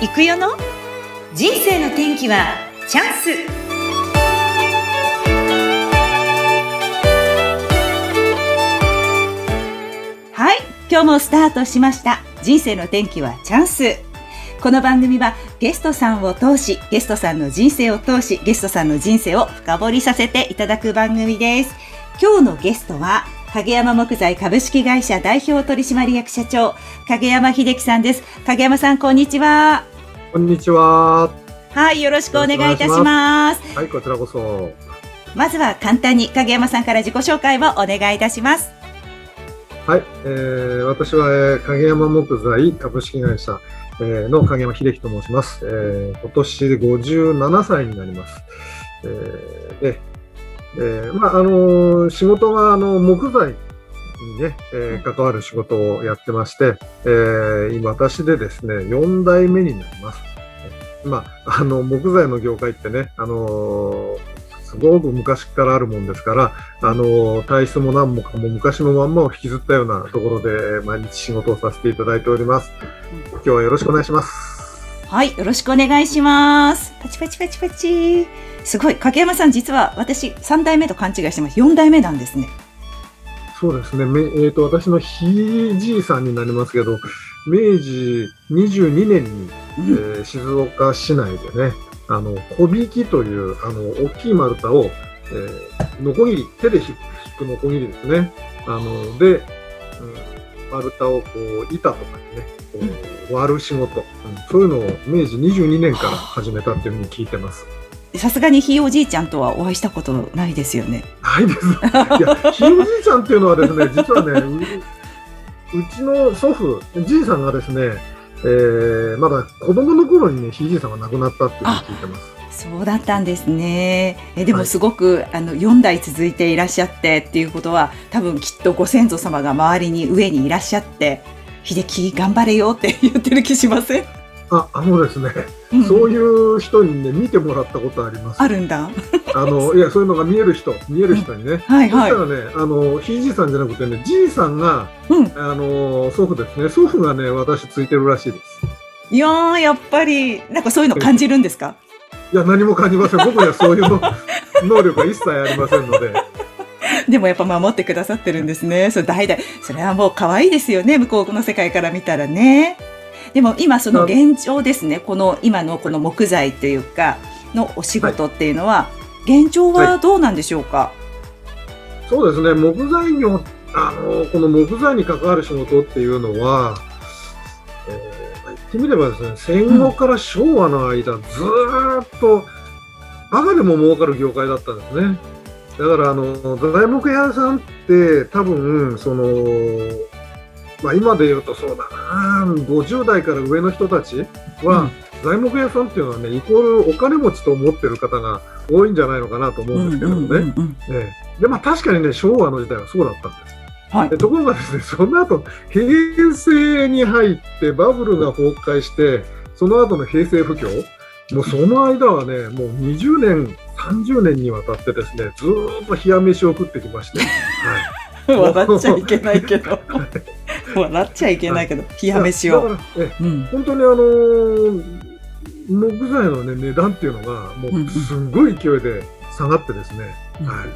行くよの？人生の天気はチャンス。はい今日もスタートしました。人生の天気はチャンス。この番組はゲストさんを通しゲストさんの人生を通しゲストさんの人生を深掘りさせていただく番組です。今日のゲストは影山木材株式会社代表取締役社長影山秀樹さんです。影山さんこんにちは。こんにちは。はいよろしくお願いいたします。はいこちらこそ。まずは簡単に影山さんから自己紹介をお願いいたします。はい、えー、私は、えー、影山木材株式会社、えー、の影山秀樹と申します、えー、今年で57歳になります、えー、でえー、まあ、あのー、仕事が、あの、木材にね、えー、関わる仕事をやってまして、えー、今、私でですね、4代目になります。まあ、あの、木材の業界ってね、あのすごく昔からあるもんですから、あの体質も何もかも昔のまんまを引きずったようなところで、毎日仕事をさせていただいております。今日はよろしくお願いします。はい、よろしくお願いします。パチパチパチパチ。すごい。影山さん実は私3代目と勘違いしてます。4代目なんですね。そうですね、えーと、私のひいじいさんになりますけど明治22年に、えー、静岡市内でねあの小引きというあの大きい丸太を、えー、ノコギリ手で引くノコギリですね。あので、うん、丸太をこう板とかにねこう割る仕事、うん、そういうのを明治22年から始めたっていうふうに聞いてます。さすがにひいおじいちゃんとはお会いしたことないですよね。ないです。いや、ひいおじいちゃんっていうのはですね、実はね、うちの祖父、じいさんがですね、えー、まだ子供の頃にね、ひいじいさんが亡くなったっていうのを聞いてます。そうだったんですね。えでもすごく、はい、あの4代続いていらっしゃってっていうことは多分きっとご先祖様が周りに上にいらっしゃって秀樹頑張れよって言ってる気しません？あ、あのですね、うん、そういう人にね、見てもらったことあります。あるんだ。あの、いや、そういうのが見える人、見える人にね。うん、はいはい。そしたらね、あの、ひいじいさんじゃなくてね、じいさんが、うん、あの、祖父ですね。祖父がね、私ついてるらしいです。いやー、やっぱり、なんかそういうの感じるんですか？いや、何も感じません。僕にはそういうの 能力は一切ありませんので。でもやっぱ守ってくださってるんですね。それ代々。それはもう可愛いですよね。向こうの世界から見たらね。でも今その現状ですね、この今のこの木材というか、のお仕事っていうのは、現状はどうなんでしょうか、はい、そうですね、木材業、あの、この木材に関わる仕事っていうのは、えー、言ってみればですね、戦後から昭和の間、ずっと、バカでも儲かる業界だったんですね。だから、あの、材木屋さんって、多分、その、まあ、今で言うとそうだな、50代から上の人たちは、材木屋さんっていうのはね、イコールお金持ちと思ってる方が多いんじゃないのかなと思うんですけどね。で、まあ確かにね、昭和の時代はそうだったんです。はい、ところがですね、その後、平成に入ってバブルが崩壊して、その後の平成不況、もうその間はね、もう20年、30年にわたってですね、ずっと冷や飯を食ってきまして、はい、笑っちゃいけないけど。笑っちゃいけないけど、冷や飯を。うん、本当にあのー、木材の、ね、値段っていうのが、もうすごい勢いで下がってですね、うん、はい。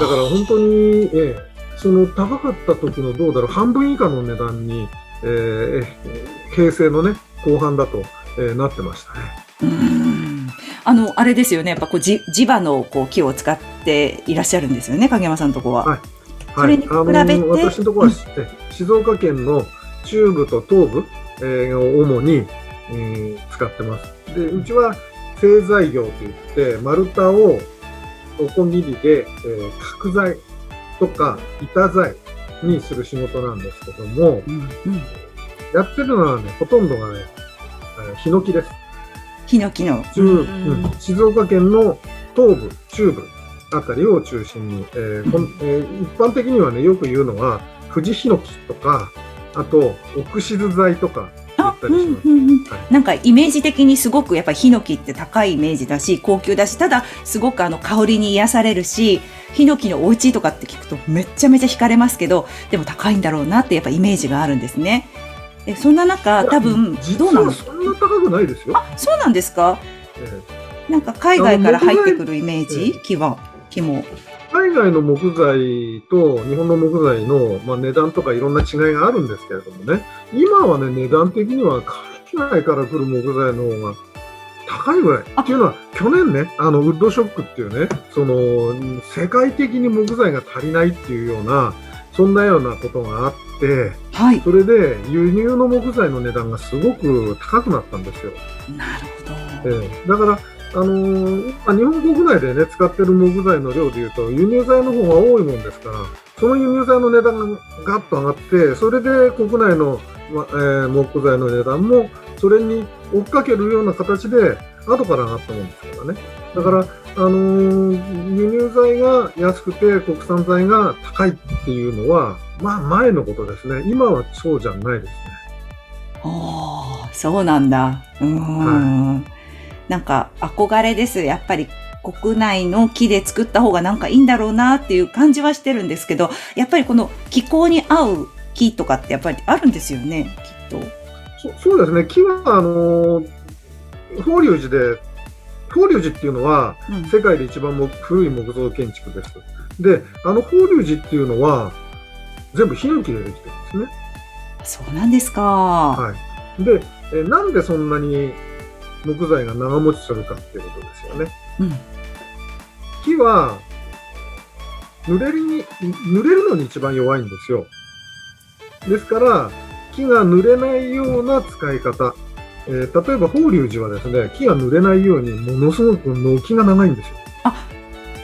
だから本当に、えー、その高かった時のどうだろう、半分以下の値段に、えー、平成のね、後半だと、えー、なってましたね。うんあの、あれですよね。やっぱこう、地場のこう木を使っていらっしゃるんですよね、影山さんのとこは。はい。それに比べて、はい、私のところは、うん、静岡県の中部と東部、えー、を主に、うん、使ってます。で、うちは製材業といって、丸太をおこぎりで、えー、角材とか板材にする仕事なんですけども、うんうん、やってるのはね、ほとんどがね、ヒノキです。ヒノキの、うん、静岡県の東部、中部あたりを中心に、えーこんえー、一般的にはね、よく言うのは、藤ヒノキとか、あと、オクシズ材とか、うんうんうん。はい、なんかイメージ的にすごくやっぱりヒノキって高いイメージだし高級だしただすごくあの香りに癒されるしヒノキのお家とかって聞くとめちゃめちゃ惹かれますけどでも高いんだろうなってやっぱイメージがあるんですね。えそんな中多分実どうなのはそんな高くないですよ。あそうなんですか？えなんか海外から入ってくるイメーえジ木は木もえ海外の木材と日本の木材の、まあ、値段とかいろんな違いがあるんですけれどもね、今はね、値段的には海外から来る木材の方が高いぐらい。あ。っていうのは、去年ね、あの、ウッドショックっていうね、その、世界的に木材が足りないっていうような、そんなようなことがあって、はい。それで輸入の木材の値段がすごく高くなったんですよ。なるほど、ええ。だから、あのーまあ日本国内でね、使ってる木材の量でいうと、輸入材の方が多いもんですから、その輸入材の値段がガッと上がって、それで国内の、まえー木材の値段も、それに追っかけるような形で、後から上がったもんですからね。だから、あのー輸入材が安くて国産材が高いっていうのは、まあ前のことですね。今はそうじゃないですね。おーそうなんだうーん、なんか憧れですやっぱり国内の木で作った方がなんかいいんだろうなっていう感じはしてるんですけどやっぱりこの気候に合う木とかってやっぱりあるんですよねきっと。そそうですね。木は、あのー法隆寺で、法隆寺っていうのは、うん世界で一番も古い木造建築です。で、あの法隆寺っていうのは、全部ヒノキでできてるんですね。そうなんですか。はい。で、えなんでそんなに木材が長持ちするかっていうことですよね。うん木は、濡れるに、濡れるのに一番弱いんですよ。ですから、木が濡れないような使い方。えー例えば、法隆寺はですね、木が濡れないようにものすごく軒が長いんですよ。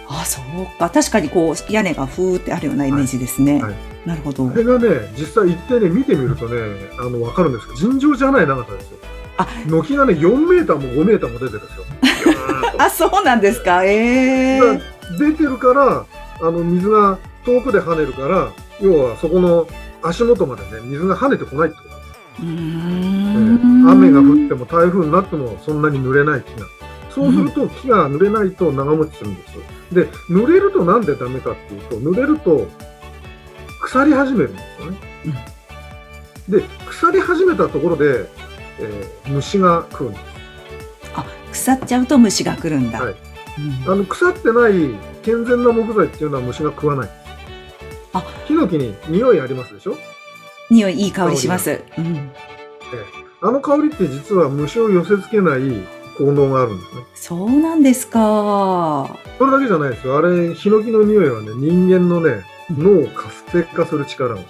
あ、そうか。確かにこう屋根がふーってあるようなイメージですね。はいはいなるほどこ。れがね、実際行ってね、見てみるとね、あの、わかるんですけど、尋常じゃない長さですよ。あ軒がね、4メーターも5メーターも出てるんですよ。あ、そうなんですか？ええだから出てるから、あの、水が遠くで跳ねるから、要はそこの足元までね、水が跳ねてこないってこと。うーえんえ雨が降っても台風になってもそんなに濡れない木が。そうすると木が濡れないと長持ちするんです。で、濡れるとなんでダメかっていうと、濡れると腐り始めるんですよね。で、腐り始めたところで、えー虫が食うんです。腐っちゃうと虫が来るんだ。はいうんあの腐ってない健全な木材っていうのは虫が食わない。あヒノキに匂いありますでしょ？匂いいい香りします。うんあの香りって実は虫を寄せ付けない効能があるんですね。そうなんですか。それだけじゃないですよ。あれ、ヒノキの匂いはね、人間のね、脳を活性化する力が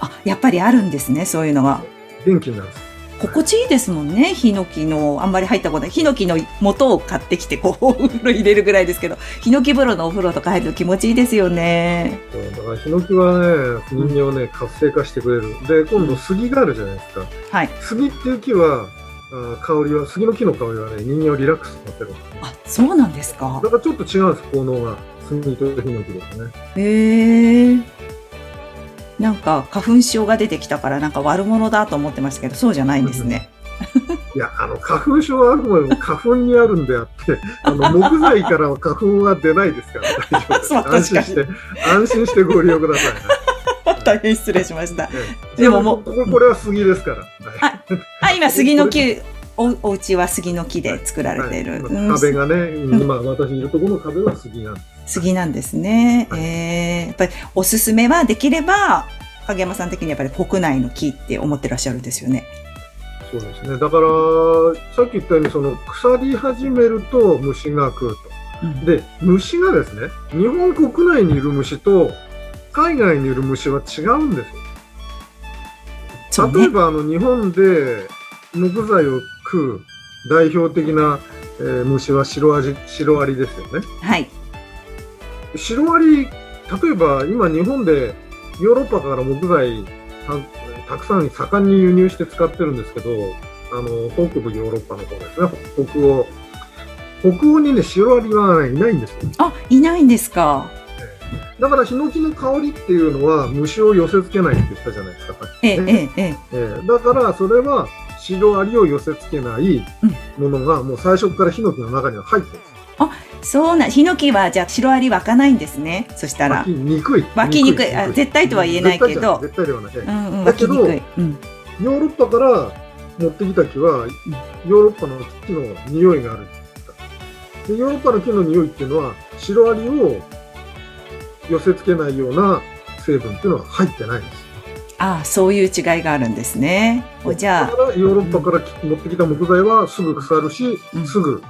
あ、やっぱりあるんですね、そういうのが。元気になるんです。心地いいですもんね、ヒノキの、あんまり入ったことない。ヒノキの元を買ってきて、こう、お風呂入れるぐらいですけど、ヒノキ風呂のお風呂とか入ると気持ちいいですよね。だからヒノキはね、人間をね、活性化してくれる。で、今度杉があるじゃないですか。はい。杉っていう木は、あ香りは、杉の木の香りはね、人間をリラックスさせる。あ、そうなんですかだ。からちょっと違うんです、効能が。杉とヒノキですね。へえ。なんか花粉症が出てきたからなんか悪者だと思ってましたけど、そうじゃないんですね。いや、あの、花粉症はあくまでも花粉にあるんであって、あの、木材からは花粉は出ないですから、大丈夫です。安心して、安心してご利用くださいね。大変失礼しました。ええでももうこここれは杉ですから。はいあ、今 杉の木、お、お家は杉の木で作られている。壁がね、今私いるところの壁は杉なんです。杉なんですね。はいえー、やっぱりおすすめはできれば、影山さん的にやっぱり国内の木って思ってらっしゃるんですよね。そうですね。だから、さっき言ったように、その腐り始めると虫が食うと。うんで、虫がですね、日本国内にいる虫と海外にいる虫は違うんですよ。ね。例えば、あの、日本で木材を食う代表的な、えー虫はシロアジ、シロアリですよね。はい。シロアリ、例えば今日本でヨーロッパから木材たたくさん盛んに輸入して使ってるんですけど、あの、北部ヨーロッパの方ですね、北欧。北欧にね、シロアリは、ね、いないんですよ。あ、いないんですか？だから、ヒノキの香りっていうのは虫を寄せ付けないって言ったじゃないですか。ええ、ねええ、だから、それはシロアリを寄せ付けないものが、もう最初からヒノキの中には入ってるんです。そうな、ヒノキはじゃあシロアリ湧かないんですね。そしたら湧き。にくい。湧きにくいあ絶対とは言えないけど絶対ではない。うんうん、だけど湧きにくい。うん。ヨーロッパから持ってきた木は、ヨーロッパの木の匂いがあるでヨーロッパの木の匂いっていうのは、シロアリを寄せ付けないような成分っていうのは入ってないんです。ああ、そういう違いがあるんですね。おじゃあヨーロッパから持ってきた木材はすぐ腐るし、うんすぐ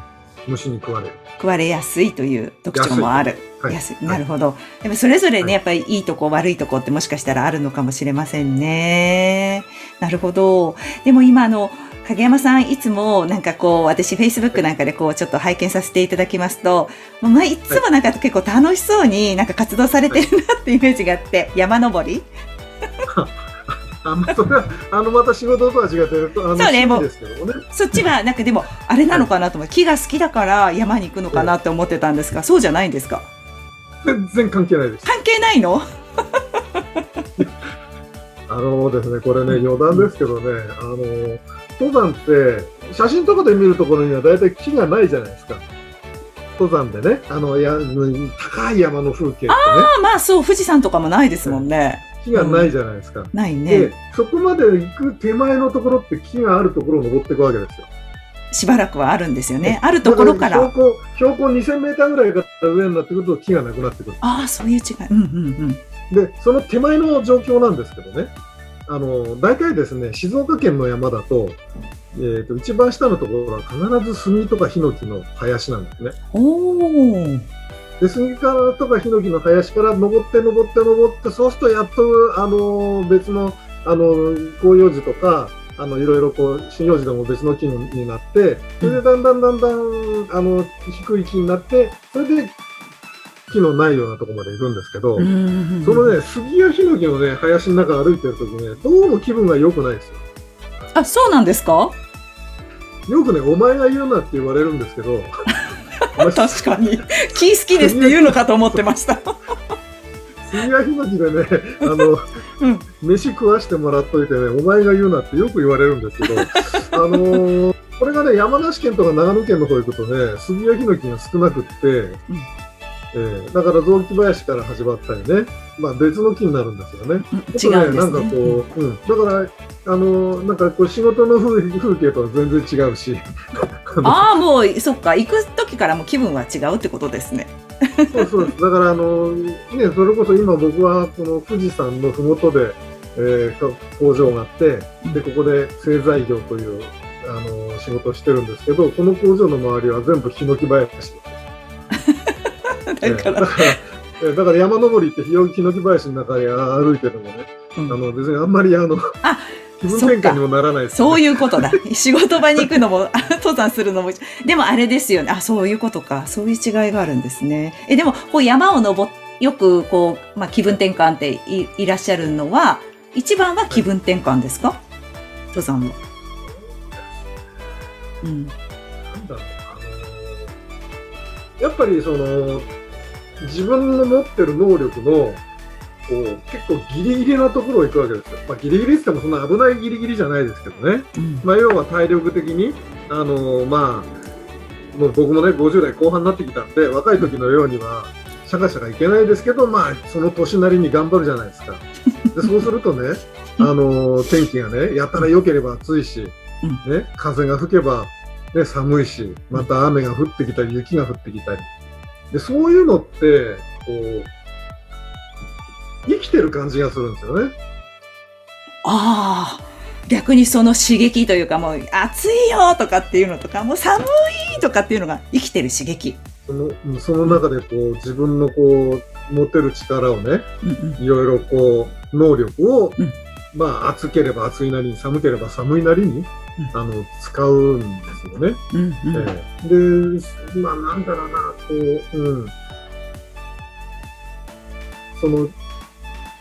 虫に食われる。食われやすいという特徴もある。はい安い。なるほど。でもそれぞれね、はいやっぱりいいとこ悪いとこってもしかしたらあるのかもしれませんね。なるほど。でも今あの、影山さんいつもなんかこう、私 Facebook なんかでこうちょっと拝見させていただきますと、まあいつもなんか結構楽しそうになんか活動されてるなってイメージがあって、山登り？あまあそれは、あの、また仕事とは違って、あの、そうねもう趣味ですけどもね。そっちはなんかでもあれなのかなと思って、木が好きだから山に行くのかなって思ってたんですが、そうじゃないんですか？全然関係ないです。関係ないの？あのですね、これね、余談ですけどね、あの、登山って、写真とかで見るところには大体木がないじゃないですか。登山でね、あの、や高い山の風景ってね、ああまあそう、富士山とかもないですもんね。木がないじゃないですか。ないねで。、そこまで行く手前のところって木があるところを登っていくわけですよ。しばらくはあるんですよね。あるところから。標高、標高2000メーターぐらいから上になってくると木がなくなってくる。ああ、そういう違い。うんうんうん。で、その手前の状況なんですけどね、あの、大体ですね、静岡県の山だと、えー、と一番下のところは必ず杉とかヒノキの林なんですね。おお。で、杉からとかヒノキの林から登って登って登って、そうするとやっと、あの、別の、あの、広葉樹とか、あの、いろいろこう、針葉樹でも別の木になって、それでだんだんだんだん、あの、低い木になって、それで木のないようなところまで行くんですけど、うんうんうんそのね、杉やヒノキのね、林の中歩いてるときね、どうも気分が良くないですよ。あ、そうなんですか？よくね、お前が言うなって言われるんですけど、確かに。木好きですって言うのかと思ってました。杉やヒノキでね、あの、うん飯食わしてもらっといてね、お前が言うなってよく言われるんですけど、あのーこれがね、山梨県とか長野県の方行くとね、杉やヒノキが少なくって、えーだから雑木林から始まったりね、まあ別の木になるんですよね。違うね。なんかこう、うん、だから、あのーなんかこう仕事の風風景とは全然違うし、ああ、もう、そっか。行く時からもう気分は違うってことですね。そうそう。だから、あの、ね、それこそ今僕は、この富士山のふもとで、えーか工場があって、で、ここで製材業という、あの、仕事をしてるんですけど、この工場の周りは全部ヒノキ林です。えだから、ーだから、えーだから 山登りってヒノキ林の中で歩いてるのもね、うんあの、別にあんまりあの、あ 気分転換にもならないです、そういう。いうことだ。仕事場に行くのも、あ登山するのも。でもあれですよね。あ、そういうことか。そういう違いがあるんですね。え、でも、こう山を登っ、よくこう、まあ、気分転換っていいらっしゃるのは、一番は気分転換ですか、登山の。うん。なんだろう、あのやっぱりその、自分の持ってる能力の、こう、結構ギリギリなところを行くわけですよ。まあギリギリって言ってもそんな危ないギリギリじゃないですけどね。うん。まあ要は体力的に、あのまあ、もう僕もね、50代後半になってきたんで、若い時のようには、シャカシャカいけないですけど、まあ、その年なりに頑張るじゃないですか。で、そうするとね、あの天気がね、やたら良ければ暑いし、ね、風が吹けば、ね、寒いし、また雨が降ってきたり、雪が降ってきたり。で、そういうのって、こう、生きてる感じがするんですよね。ああ。逆にその刺激というかもう暑いよとかっていうのとかもう寒いとかっていうのが生きてる刺激。そのうんその中でこう、自分のこう、持てる力をね、うんうん。いろいろこう、能力を、うんまあ、暑ければ暑いなりに、寒ければ寒いなりに、あの、使うんですよね。うんうん。ええで、まあ、なんだろうな、こう、うん。その、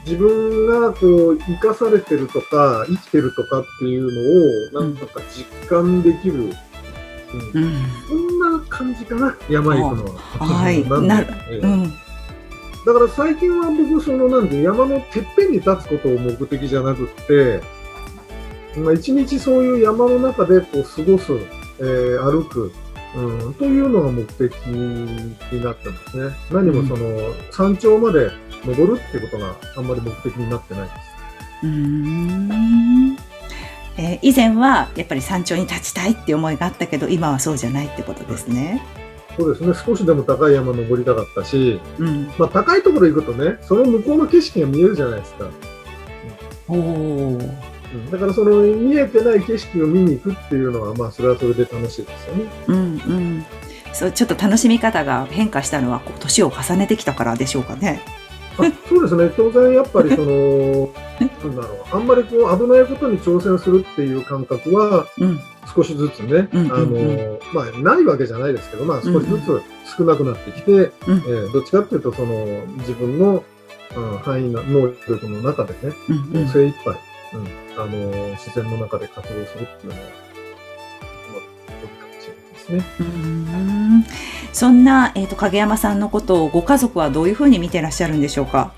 自分がこう、生かされてるとか、生きてるとかっていうのを、なんとか実感できる、うんうん。そんな感じかな、山行くのは。はい なるええうん。だから最近は僕、そのなんで山のてっぺんに立つことを目的じゃなくって、まあ、一日そういう山の中でこう過ごす、えー歩く、うん、というのが目的になってますね。何もその、山頂まで登るってことがあんまり目的になってないです。うんえー以前はやっぱり山頂に立ちたいって思いがあったけど、今はそうじゃないってことですね。そうですね、少しでも高い山登りたかったし、うん。まあ、高いところ行くとね、その向こうの景色が見えるじゃないですか。おお。うんだからその見えてない景色を見に行くっていうのは、まあ、それはそれで楽しいですよね。うんうん。そう、ちょっと楽しみ方が変化したのは、こう年を重ねてきたからでしょうかね。あそうですね、当然やっぱりその、なんだろう、あんまりこう危ないことに挑戦するっていう感覚は、うん。少しずつね、あの、まあ、ないわけじゃないですけど、まあ、少しずつ少なくなってきて、うん。えーどっちかっていうと、その、自分の、うん、範囲の能力の中でね、うんうん。精一杯、うん、あの、自然の中で活動するっていうのは、まあ、いいかもしれないですね。うん。そんな、えっ、と、影山さんのことをご家族はどういうふうに見てらっしゃるんでしょうか？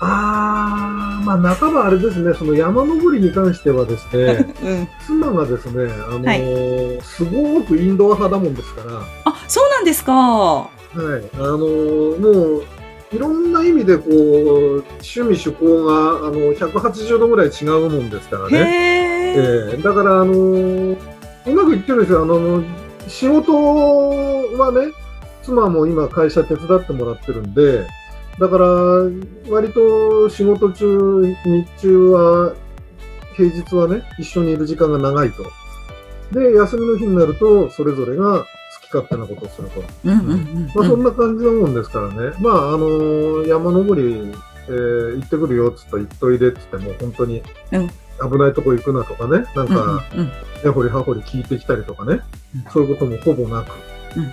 あー、まあ、半ばあれですね、その山登りに関してはですね、うん。妻がですね、あのはすごくインドア派だもんですから、あ、そうなんですか。はい、あのもう、いろんな意味でこう、趣味趣向が、あの、180度ぐらい違うもんですからへね。え。ええだから、あのうまくいってるんですよ。あの、仕事はね、妻も今会社手伝ってもらってるんで、だから、割と仕事中、日中は、平日はね、一緒にいる時間が長いと。で、休みの日になると、それぞれが好き勝手なことをすると。まあ、そうんんな感じなもんですからね。まあ、あの山登り、えー行ってくるよっつったら行っといでっつっても、本当にうん。危ないとこ行くなとかね、なんか、うん根掘り葉掘り聞いてきたりとかね、うん。そういうこともほぼなく、うん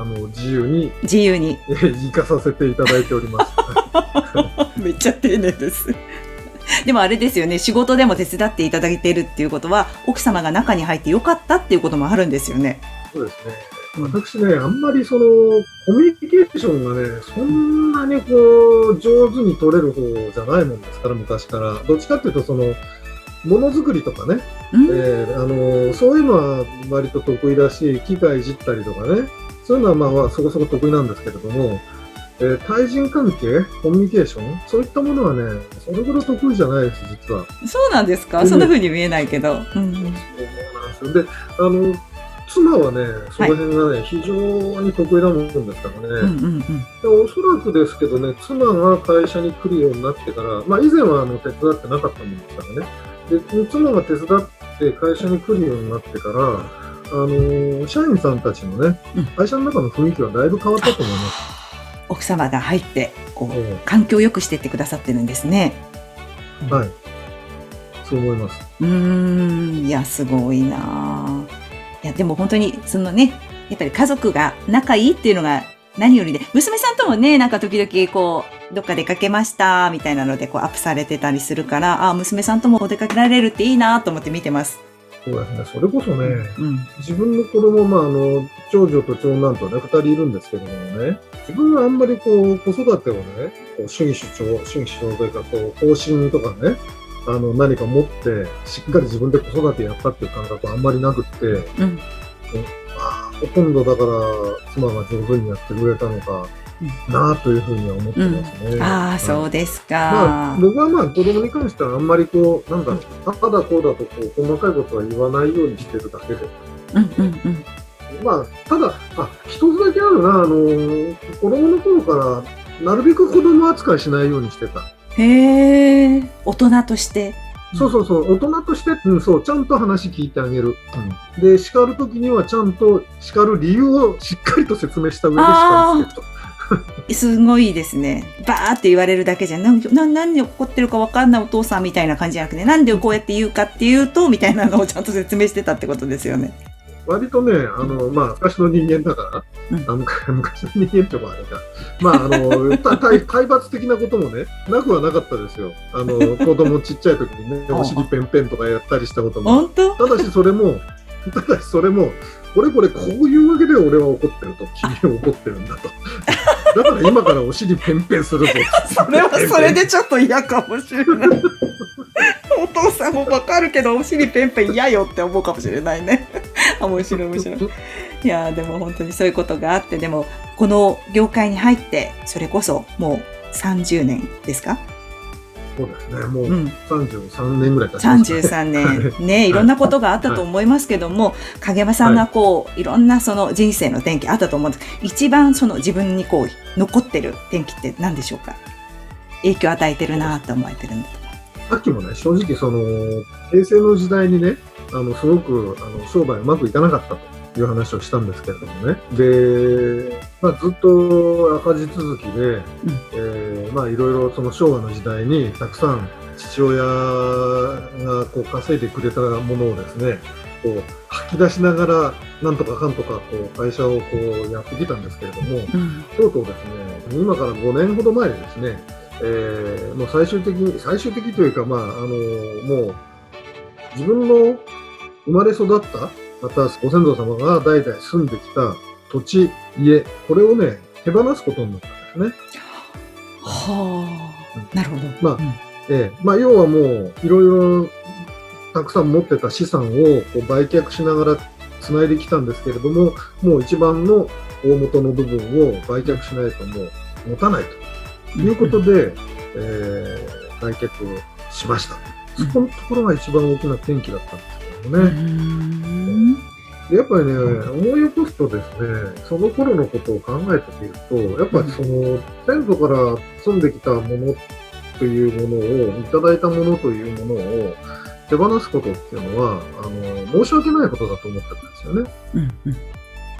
あの、自由に、自由に。えー行かさせていただいております。めっちゃ丁寧です。でもあれですよね、仕事でも手伝っていただいているっていうことは、奥様が中に入ってよかったっていうこともあるんですよね。そうですね。うん私ね、あんまりその、コミュニケーションがね、そんなにこう、上手に取れる方じゃないもんですから、昔から。どっちかっていうと、その、ものづくりとかね、うんえーあのそういうのは割と得意だし、機械いじったりとかね、そういうのはまあまあそこそこ得意なんですけれども、えー対人関係、コミュニケーション、そういったものはね、それほど得意じゃないです、実は。そうなんですか、うん。そんな風に見えないけど。うんそうなんですよ。で、あの、妻はね、その辺がね、非常に得意なもんですからね、うんうんうん。でおそらくですけどね、妻が会社に来るようになってから、まあ以前はあの手伝ってなかったもんですからね、で妻が手伝って会社に来るようになってから、あのー社員さんたちのねうん、会社の中の雰囲気はだいぶ変わったと思います。奥様が入って、こう、え環境を良くしてってくださってるんですね。えはい。そう思います。うーん、いや、すごいなあいや、でも本当に、そのね、やっぱり家族が仲いいっていうのが何よりで、娘さんともね、なんか時々こう、どっか出かけました、みたいなのでこうアップされてたりするから、ああ、娘さんともお出かけられるっていいなと思って見てます。そうですね。それこそね、うん。自分の子供、まあ、あの、長女と長男とね、二人いるんですけどもね、自分はあんまりこう、子育てをね、こう主義主張、主義主張というか、こう、方針とかね、あの、何か持って、しっかり自分で子育てやったっていう感覚はあんまりなくって、うん。まあ、ほとんどだから、妻が上手にやってくれたのかなというふうには思ってますね。ああ、はいそうですまあ、か。僕はまあ子供に関してはあんまりこう、なんだろう、ああだこうだとこう細かいことは言わないようにしてるだけで。うんうんうん。まあ、ただ、あ、一つだけあるな、あの、子供の頃から、なるべく子供扱いしないようにしてた。へえ、大人として。そうそうそう、大人として、うん、そう、ちゃんと話聞いてあげる。うん、で、叱るときにはちゃんと叱る理由をしっかりと説明した上で叱ると。すごいですね。バーって言われるだけじゃん。なんな何で怒ってるか分かんないお父さんみたいな感じじゃなくて、なんでこうやって言うかっていうと、みたいなのをちゃんと説明してたってことですよね。割とね、あの、まあ、昔の人間だから、うんあ昔 昔の人間ってもあれか。まあ、あの、た体体罰的なこともね、なくはなかったですよ。あの、子供ちっちゃい時にね、お尻ペンペンとかやったりしたことも。本当？ただしそれも、ただしそれも、これこれこういうわけで俺は怒ってると。君は怒ってるんだと。だから今からお尻ペンペンするぞ。それはそれでちょっと嫌かもしれない。お父さんも分かるけど、お尻ペンペン嫌よって思うかもしれないね。あ面白い面白い。いやーでも本当にそういうことがあって、でも、この業界に入って、それこそもう30年ですか？そうですね。もううん、33年ぐらい経ちましたね。33年。ねい。ろんなことがあったと思いますけども、影山さんがこういろんなその人生の転機あったと思うんです。一番その自分にこう残ってる転機って何でしょうか？影響を与えてるなと思われてるんだとさっきもね、正直その、平成の時代にね、あの、すごく、あの、商売うまくいかなかったという話をしたんですけれどもね。で、まあ、ずっと赤字続きで、えーまあ、いろいろその昭和の時代にたくさん父親がこう稼いでくれたものをですね、こう吐き出しながら、なんとかかんとかこう会社をこうやってきたんですけれども、うんとうとうですね、今から5年ほど前にですね、えーもう最終的に、最終的というか、まあ、あのもう、自分の生まれ育った、またご先祖様が代々住んできた土地、家、これをね、手放すことになったんですね。はあなるほどまあうんええまあ、要はもう、いろいろたくさん持ってた資産をこう売却しながらつないできたんですけれども、もう一番の大元の部分を売却しないともう持たないということで、えー売却をしました。そこのところが一番大きな転機だったんですけどもうね。んでやっぱりね、思い起こすとですね、その頃のことを考えてみると、やっぱりその、先祖から住んできたものというものを、いただいたものというものを手放すことっていうのは、あの、申し訳ないことだと思ってたんですよね。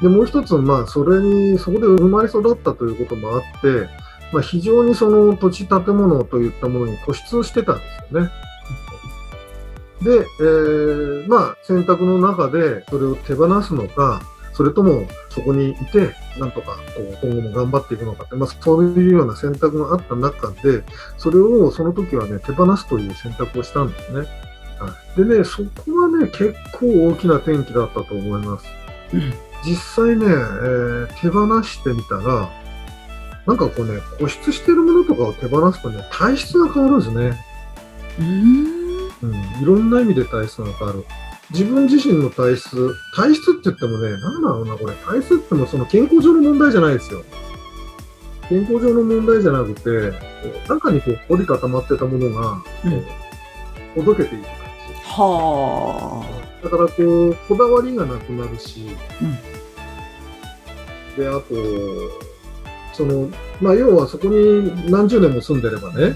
で、もう一つ、まあ、それに、そこで生まれ育ったということもあって、まあ、非常にその土地建物といったものに固執してたんですよね。で、えーまあ、選択の中でそれを手放すのか、それともそこにいて、なんとかこう今後も頑張っていくのかって、まあ、そういうような選択があった中で、それをその時はね、手放すという選択をしたんですね。はい、でね、そこはね、結構大きな転機だったと思います。う ん実際ね、えー手放してみたら、なんかこうね、固執してるものとかを手放すとね、体質が変わるんですね。うんうん、いろんな意味で体質が変わる。自分自身の体質、体質って言ってもね、なんだろうな、これ、体質ってもその健康上の問題じゃないですよ。健康上の問題じゃなくて、中にこう凝り固まってたものが、こううんほどけていく感はじ。だからこう、こだわりがなくなるし、うんで、あと、その、まあ、要はそこに何十年も住んでればね、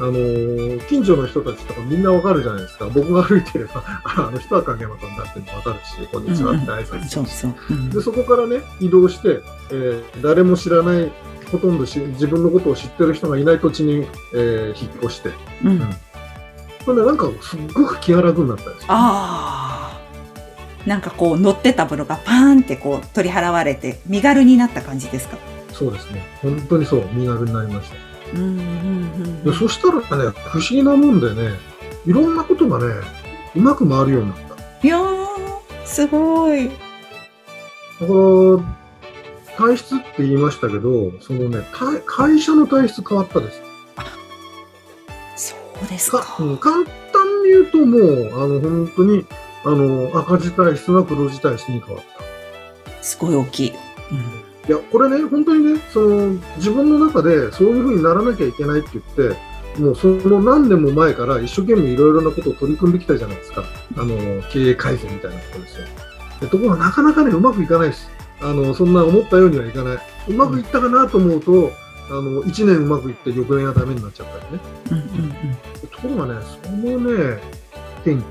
あのー近所の人たちとかみんなわかるじゃないですか。僕が歩いてれば、あ あの人は影山さんだってわかるし、こんにちはって挨あ拶するうそう。うん。で、そこからね、移動して、えー誰も知らない、ほとんどし自分のことを知ってる人がいない土地に、えー引っ越して、うん。それでなんかすっごく気が楽になったんですよ。ああなんかこう乗ってたものがパーンってこう取り払われて身軽になった感じですか？そうですね。本当にそう、身軽になりました。うんうんうんでそしたらね、不思議なもんでね、いろんなことがね、うまく回るようになった。いやーすごいだから、体質って言いましたけど、そのね、体会社の体質変わったです。そうですかかうん簡単に言うともう、あの、本当に、あの、赤字体質が黒字体質に変わった。すごい大きい、うんいや、これね、本当にね、その、自分の中でそういうふうにならなきゃいけないって言って、もうその何年も前から一生懸命いろいろなことを取り組んできたじゃないですか。あの、経営改善みたいなことですよ。でところがなかなかね、うまくいかないです。あの、そんな思ったようにはいかない。うまくいったかなと思うと、あの、1年うまくいって翌年はダメになっちゃったりね。うんうんところがね、そのね、天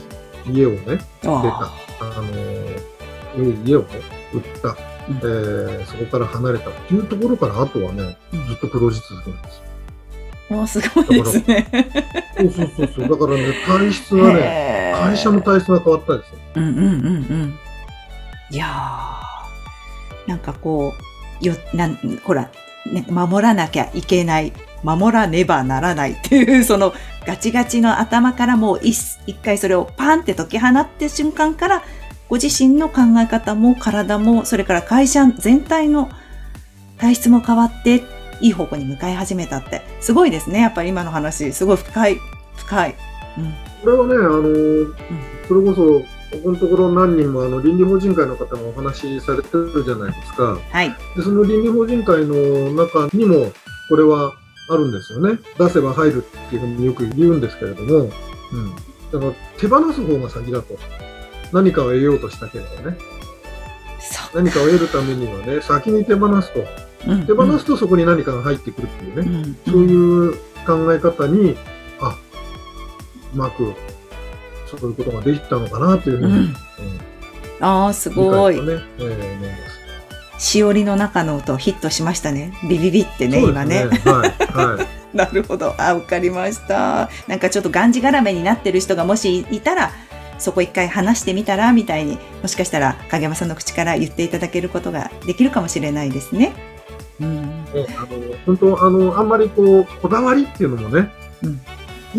気、家をね、うん出た。ああの、家をね、売った。うんえーそこから離れたっていうところから、あとはね、うんずっと黒字続きなんですよ。ーあすごいですねそうそうそうそう。だからね、体質がね、会社の体質が変わったんですよ。うんうんうんうんいやーなんかこうよなんほら、ね、守らなきゃいけない守らねばならないっていうそのガチガチの頭からもう一一回それをパンって解き放って瞬間からご自身の考え方も体もそれから会社全体の体質も変わっていい方向に向かい始めたってすごいですねやっぱり今の話すごい深い深い。うんこれはね、あのーそれこそ、ここのところ何人もあの倫理法人会の方がお話しされてるじゃないですか。はい。で、その倫理法人会の中にも、これはあるんですよね。出せば入るっていうふうによく言うんですけれども、うん。だから手放す方が先だと。何かを得ようとしたければね。何かを得るためにはね、先に手放すと。うん、手放すとそこに何かが入ってくるっていうね、うん、そういう考え方に、あ、うまく、そういうことができたのかなというふうに、うん、ああ、すごい。ね、えー、思います。しおりの中の音ヒットしましたね。ビビビってね、ね今ね。はい。はい。なるほど。あ、わかりました。なんかちょっとがんじがらめになってる人がもしいたら、そこ一回話してみたらみたいに、もしかしたら影山さんの口から言っていただけることができるかもしれないですね。うん。ね、あの、本当あの、あんまりこう、こだわりっていうのもね、うん、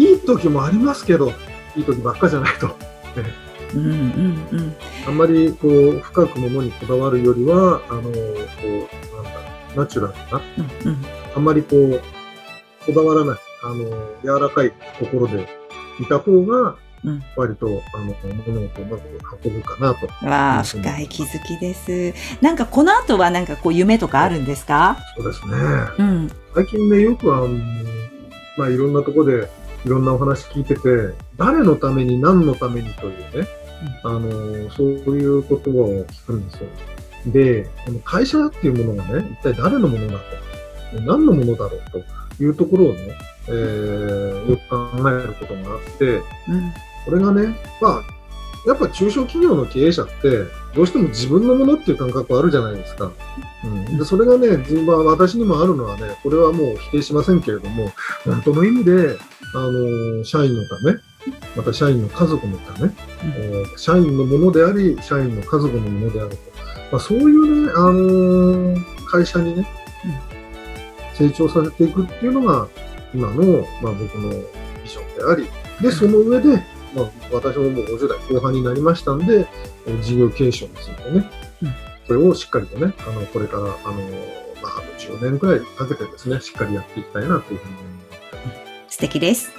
いい時もありますけど、いい時ばっかじゃないと。うんうんうん、あんまりこう深くものにこだわるよりはあのこうなんだナチュラルな、うんうん、あんまりこうこだわらないあの柔らかいところでいた方が割と、うん、あの物事をうまく運ぶかなと。わあ、深い気づきです。なんかこの後はなんかこう夢とかあるんですか？そうですね。うん、最近ね、よくあの、まあいろんなところでいろんなお話聞いてて、誰のために何のためにというね、あの、そういう言葉を聞くんですよ。で、この会社っていうものがね、一体誰のものだと、何のものだろう？というところをね、えー、よく考えることがあって、うん、これがね、まあ、やっぱ中小企業の経営者って、どうしても自分のものっていう感覚あるじゃないですか。うん、でそれがね、まあ、私にもあるのはね、これはもう否定しませんけれども、本当の意味で、あの、社員のため、また社員の家族のため、うん、えー、社員のものであり、社員の家族のものであると。まあ、そういうね、あのー、会社にね、うん、成長させていくっていうのが、今の、まあ、僕のビジョンであり、で、その上で、まあ、私ももう50代後半になりましたんで、事業継承についてね、うん、それをしっかりとね、あの、これから、あの、まあ、あと10年くらいかけてですね、しっかりやっていきたいなというふうに思います。素敵です。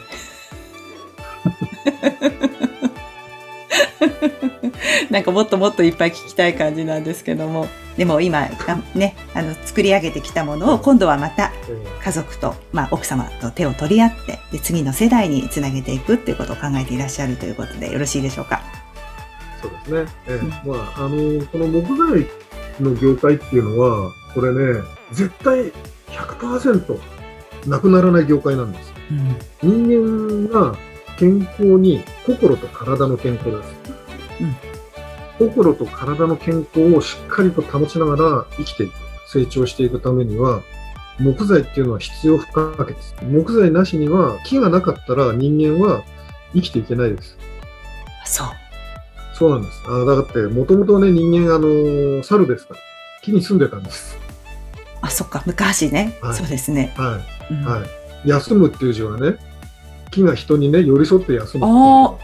なんかもっともっといっぱい聞きたい感じなんですけども、でも今、ね、あの、作り上げてきたものを今度はまた家族と、まあ奥様と手を取り合って、で、次の世代につなげていくっていうことを考えていらっしゃるということでよろしいでしょうか？そうですね。えー、うん、まあ、あの、この木材の業界っていうのは、これね、絶対100%なくならない業界なんです。うん、人間が健康に心と体の健康です。うん、心と体の健康をしっかりと保ちながら生きていく、成長していくためには、木材っていうのは必要不可欠です。木材なしには、木がなかったら人間は生きていけないです。そう。そうなんです。あだって、もともとね、人間、あの猿ですから、木に住んでたんです。あ、そっか、昔ね。はい、そうですね。はい。うん、はい。休むっていう字はね、木が人にね、寄り添って休むああ、本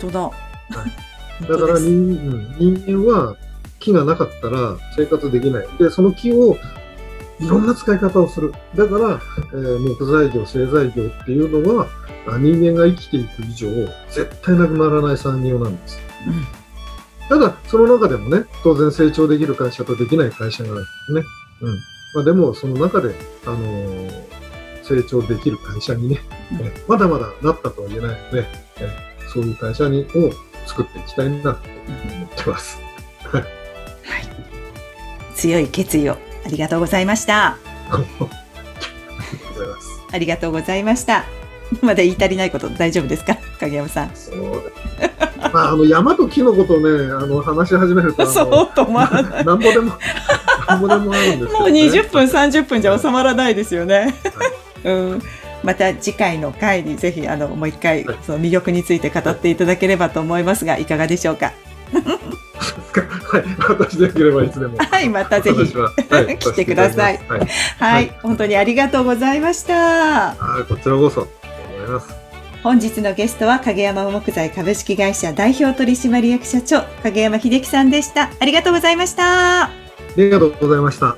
当だ。はい、だから人人間は木がなかったら生活できない。で、その木をいろんな使い方をする。だから、えー、木材業、製材業っていうのは、人間が生きていく以上、絶対なくならない産業なんです。うん、ただ、その中でもね、当然成長できる会社とできない会社があるんですね。うん。まあ、でも、その中で、あのー成長できる会社にね、うん、まだまだなったとは言えないので、そういう会社にを作っていきたいなと思ってます。はい。強い決意をありがとうございました。ありがとうございました。まだ言い足りないこと大丈夫ですか？影山さん。そうまあ、あの山と木のことをね、あの話し始めると、そう止まらない。なんぼでも、なんぼでもあるんですもう20分、30分じゃ収まらないですよね。はいうん、また次回の回にぜひあのもう一回、その魅力について語っていただければと思いますがいかがでしょうか？はい、私でよければいつでも。はい、またぜひ、はい、来てください。はい、はい、本当にありがとうございました。はい、こちらこそ。本日のゲストは影山木材株式会社代表取締役社長影山秀樹さんでした。ありがとうございました。ありがとうございました。